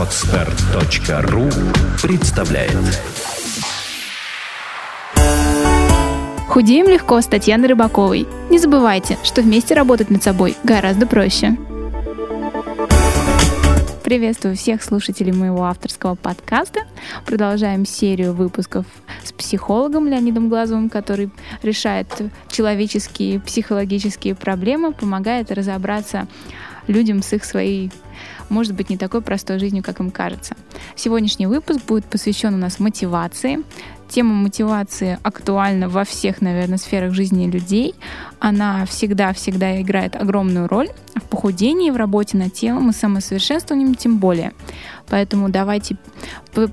Отстар.ру представляет Худеем легко с Татьяной Рыбаковой. Не забывайте, что вместе работать над собой гораздо проще. Приветствую всех слушателей моего авторского подкаста. Продолжаем серию выпусков с психологом Леонидом Глазовым, который решает человеческие, психологические проблемы, помогает разобраться людям с их своей, может быть, не такой простой жизнью, как им кажется. Сегодняшний выпуск будет посвящен у нас мотивации. Тема мотивации актуальна во всех, наверное, сферах жизни людей. Она всегда-всегда играет огромную роль в похудении, в работе над телом и самосовершенствованием тем более. Поэтому давайте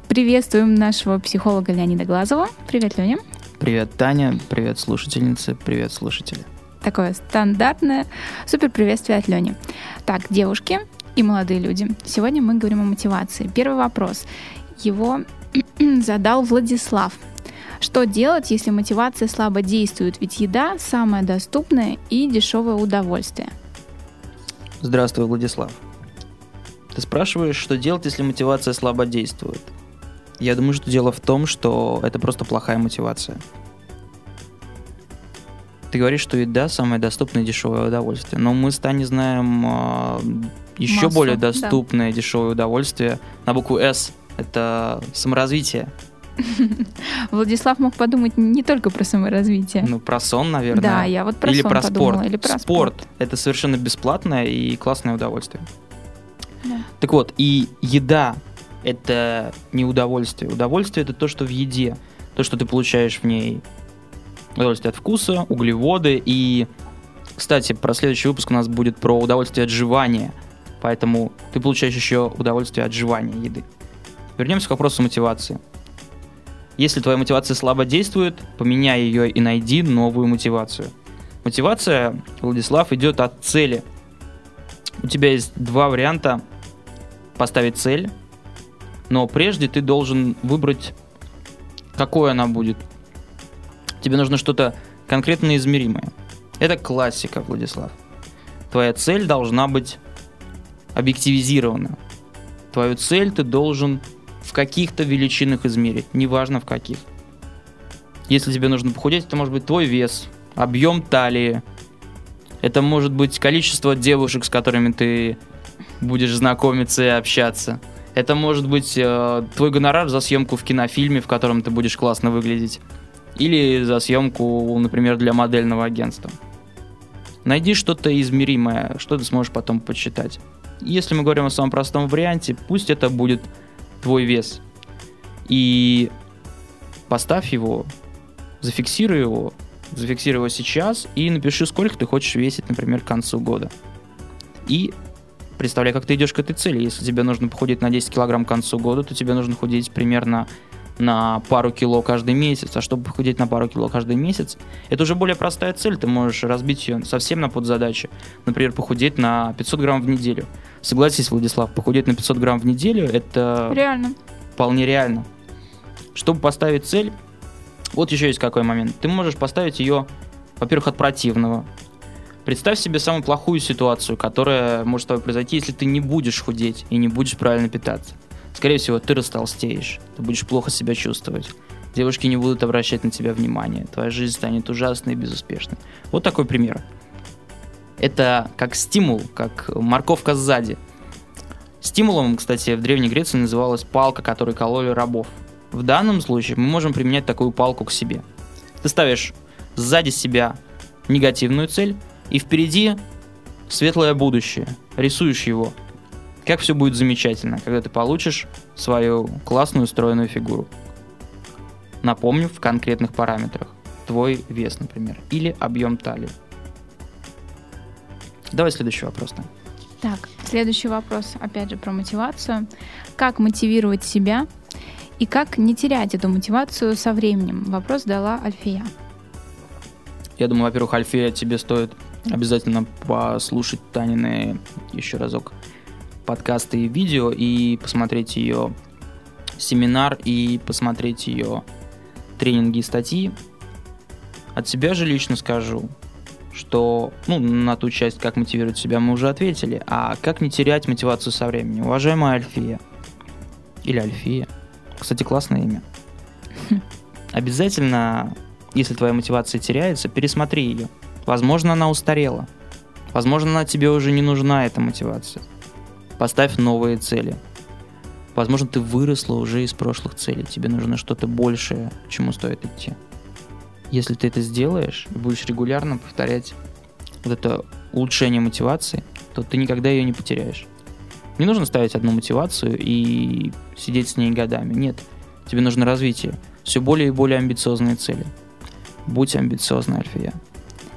приветствуем нашего психолога Леонида Глазова. Привет, Леня. Привет, Таня. Привет, слушательницы. Привет, слушатели. Такое стандартное супер приветствие от Лени. Так, девушки и молодые люди. Сегодня мы говорим о мотивации. Первый вопрос. Его задал Владислав. Что делать, если мотивация слабо действует? Ведь еда – самое доступное и дешевое удовольствие. Здравствуй, Владислав. Ты спрашиваешь, что делать, если мотивация слабо действует? Я думаю, что дело в том, что это просто плохая мотивация. Ты говоришь, что еда самое доступное и дешевое удовольствие. Но мы с Таней знаем э, еще Массу, более доступное да. дешевое удовольствие на букву «С». Это саморазвитие. Владислав мог подумать не только про саморазвитие. Ну, про сон, наверное. Да, я вот про или сон про подумала. спорт. Или про спорт. спорт. Это совершенно бесплатное и классное удовольствие. Да. Так вот, и еда это не удовольствие. Удовольствие это то, что в еде. То, что ты получаешь в ней. Удовольствие от вкуса, углеводы. И, кстати, про следующий выпуск у нас будет про удовольствие от жевания. Поэтому ты получаешь еще удовольствие от жевания еды. Вернемся к вопросу мотивации. Если твоя мотивация слабо действует, поменяй ее и найди новую мотивацию. Мотивация, Владислав, идет от цели. У тебя есть два варианта поставить цель, но прежде ты должен выбрать, какой она будет. Тебе нужно что-то конкретно измеримое. Это классика, Владислав. Твоя цель должна быть объективизирована. Твою цель ты должен в каких-то величинах измерить, неважно в каких. Если тебе нужно похудеть, это может быть твой вес, объем талии, это может быть количество девушек, с которыми ты будешь знакомиться и общаться. Это может быть э, твой гонорар за съемку в кинофильме, в котором ты будешь классно выглядеть. Или за съемку, например, для модельного агентства. Найди что-то измеримое, что ты сможешь потом почитать. Если мы говорим о самом простом варианте, пусть это будет твой вес. И поставь его, зафиксируй его, зафиксируй его сейчас и напиши, сколько ты хочешь весить, например, к концу года. И представляй, как ты идешь к этой цели. Если тебе нужно похудеть на 10 килограмм к концу года, то тебе нужно худеть примерно на пару кило каждый месяц. А чтобы похудеть на пару кило каждый месяц, это уже более простая цель. Ты можешь разбить ее совсем на подзадачи. Например, похудеть на 500 грамм в неделю. Согласись, Владислав, похудеть на 500 грамм в неделю это Реально. вполне реально. Чтобы поставить цель, вот еще есть какой момент. Ты можешь поставить ее, во-первых, от противного. Представь себе самую плохую ситуацию, которая может с тобой произойти, если ты не будешь худеть и не будешь правильно питаться. Скорее всего, ты растолстеешь, ты будешь плохо себя чувствовать. Девушки не будут обращать на тебя внимание, твоя жизнь станет ужасной и безуспешной. Вот такой пример. Это как стимул, как морковка сзади. Стимулом, кстати, в Древней Греции называлась палка, которой кололи рабов. В данном случае мы можем применять такую палку к себе. Ты ставишь сзади себя негативную цель, и впереди светлое будущее. Рисуешь его. Как все будет замечательно, когда ты получишь свою классную стройную фигуру. Напомню, в конкретных параметрах. Твой вес, например, или объем талии. Давай следующий вопрос. Тань. Так, следующий вопрос, опять же, про мотивацию. Как мотивировать себя и как не терять эту мотивацию со временем? Вопрос дала Альфия. Я думаю, во-первых, Альфия, тебе стоит обязательно послушать Танины еще разок подкасты и видео и посмотреть ее семинар и посмотреть ее тренинги и статьи. От себя же лично скажу, что ну, на ту часть, как мотивировать себя, мы уже ответили. А как не терять мотивацию со временем? Уважаемая Альфия, или Альфия. Кстати, классное имя. Обязательно, если твоя мотивация теряется, пересмотри ее. Возможно, она устарела. Возможно, она тебе уже не нужна, эта мотивация. Поставь новые цели. Возможно, ты выросла уже из прошлых целей. Тебе нужно что-то большее, к чему стоит идти. Если ты это сделаешь и будешь регулярно повторять вот это улучшение мотивации, то ты никогда ее не потеряешь. Не нужно ставить одну мотивацию и сидеть с ней годами. Нет, тебе нужно развитие. Все более и более амбициозные цели. Будь амбициозной, Альфия.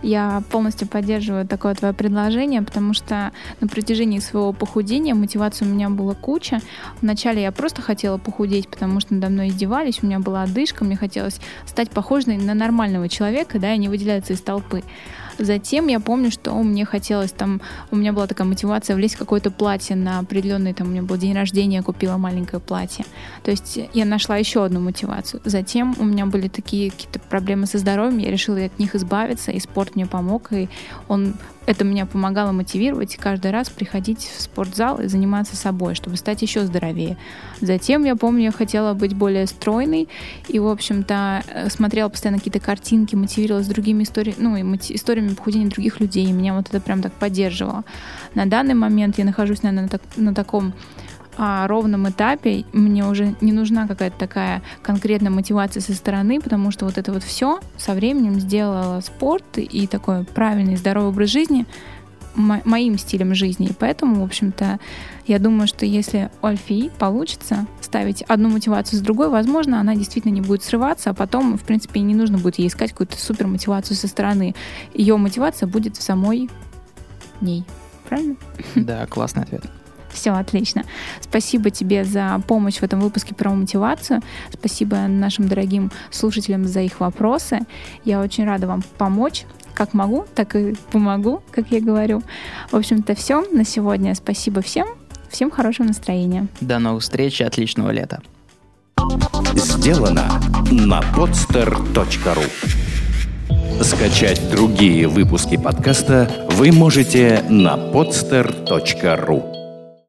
Я полностью поддерживаю такое твое предложение, потому что на протяжении своего похудения мотивации у меня была куча. Вначале я просто хотела похудеть, потому что надо мной издевались, у меня была одышка, мне хотелось стать похожей на нормального человека, да, и не выделяться из толпы. Затем я помню, что мне хотелось там, у меня была такая мотивация влезть в какое-то платье на определенный, там у меня был день рождения, я купила маленькое платье. То есть я нашла еще одну мотивацию. Затем у меня были такие какие-то проблемы со здоровьем, я решила от них избавиться, и спорт мне помог, и он это меня помогало мотивировать каждый раз приходить в спортзал и заниматься собой, чтобы стать еще здоровее. Затем, я помню, я хотела быть более стройной и, в общем-то, э, смотрела постоянно какие-то картинки, мотивировалась другими историями, ну, и историями похудения других людей, и меня вот это прям так поддерживало. На данный момент я нахожусь, наверное, на, так, на таком а, ровном этапе мне уже не нужна какая-то такая конкретная мотивация со стороны, потому что вот это вот все со временем сделало спорт и такой правильный здоровый образ жизни мо- моим стилем жизни. И поэтому, в общем-то, я думаю, что если у Альфии получится ставить одну мотивацию с другой, возможно, она действительно не будет срываться, а потом, в принципе, не нужно будет ей искать какую-то супер мотивацию со стороны. Ее мотивация будет в самой ней. Правильно? Да, классный ответ. Все, отлично. Спасибо тебе за помощь в этом выпуске про мотивацию. Спасибо нашим дорогим слушателям за их вопросы. Я очень рада вам помочь. Как могу, так и помогу, как я говорю. В общем-то, все на сегодня. Спасибо всем. Всем хорошего настроения. До новых встреч и отличного лета. Сделано на podster.ru Скачать другие выпуски подкаста вы можете на podster.ru